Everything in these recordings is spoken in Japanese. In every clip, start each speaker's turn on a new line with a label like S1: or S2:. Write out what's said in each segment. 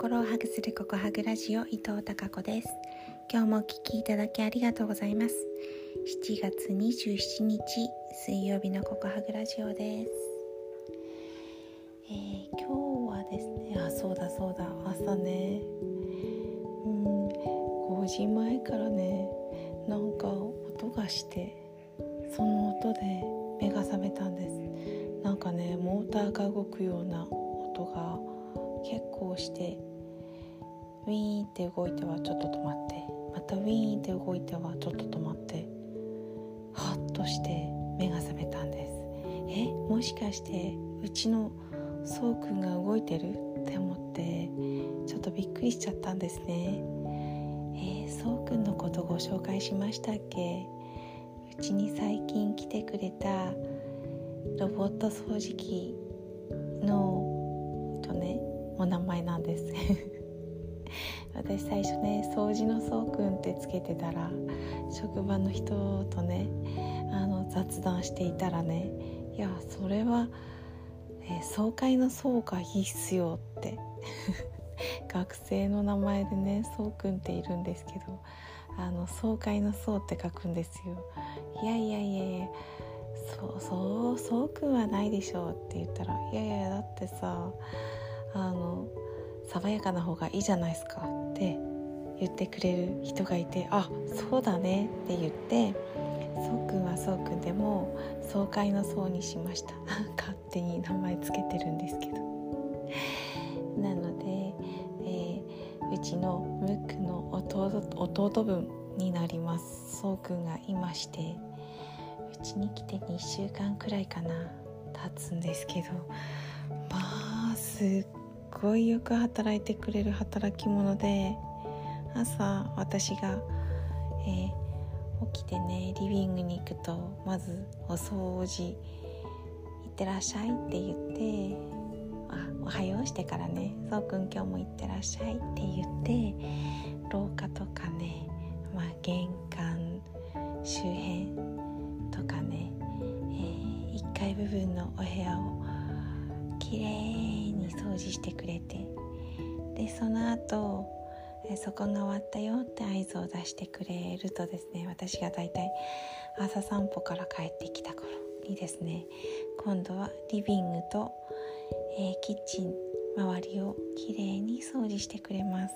S1: 心をハグするココハグラジオ伊藤孝子です。今日もお聞きいただきありがとうございます。7月27日水曜日のココハグラジオです、えー、今日はですねあそうだそうだ。朝ね。うん5時前からねなんか音がしてその音で目が覚めたんです。なんかねモーターが動くような音が結構してウィーンって動いてはちょっと止まってまたウィーンって動いてはちょっと止まってハッとして目が覚めたんです。えもしかしてうちのそうくんが動いてる？って思ってちょっとびっくりしちゃったんですね。えー、そうくんのことご紹介しましたっけ？うちに最近来てくれたロボット掃除機のとねお名前なんです。私最初ね掃除のそうくんってつけてたら職場の人とねあの雑談していたらねいやそれは、えー、総会のそうがいいっすよって 学生の名前でねそうくんっているんですけどあの総会のそうって書くんですよ。いやいやいやいやそうそうそうくんはないでしょうって言ったらいやいやだってさあの爽やかな方がいいじゃないですかって言ってくれる人がいてあそうだねって言ってそうくんはそうくんでも爽快のそうにしました。勝手に名前つけてるんですけど。なので、えー、うちのムックの弟弟分になります。そうくんがいましてうちに来て2週間くらいかな経つんですけど。まあすっごいよく働いてくれる働き者で朝私が、えー、起きてねリビングに行くとまずお掃除行ってらっしゃいって言ってあおはようしてからねそうくん今日も行ってらっしゃいって言って廊下とかね、まあ、玄関周辺とかね、えー、1階部分のお部屋をきれいに掃除してくれて。でその後そこが終わったよって合図を出してくれるとですね私がだいたい朝散歩から帰ってきた頃にですね今度はリビングと、えー、キッチン周りをきれいに掃除してくれます、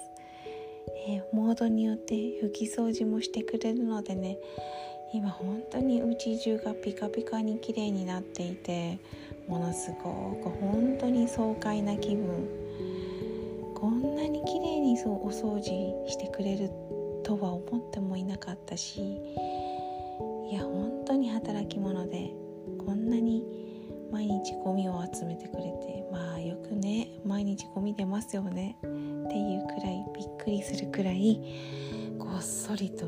S1: えー、モードによって拭き掃除もしてくれるのでね今本当にうち中がピカピカに綺麗になっていてものすごく本当に爽快な気分。こんなに綺麗にそうお掃除してくれるとは思ってもいなかったし。いや本当に働き者でこんなに毎日ゴミを集めてくれてまあよくね毎日ゴミ出ますよね。っていうくらいびっくりするくらいごっそりと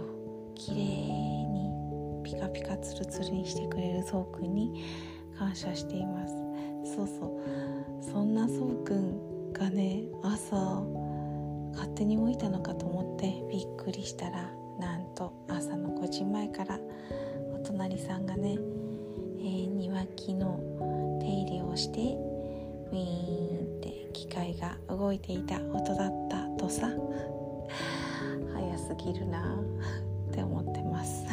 S1: 綺麗にピカピカツルツルにしてくれるそうくんに感謝しています。そうそう。そんなそうくんがね朝勝手に動いたのかと思ってびっくりしたらなんと朝の5時前からお隣さんがね、えー、庭木の手入れをしてウィーンって機械が動いていた。音だったとさ。早すぎるなって思ってます。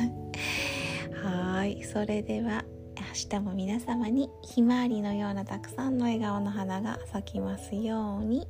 S1: はい。それでは明日も皆様にひまわりのようなたくさんの笑顔の花が咲きますように。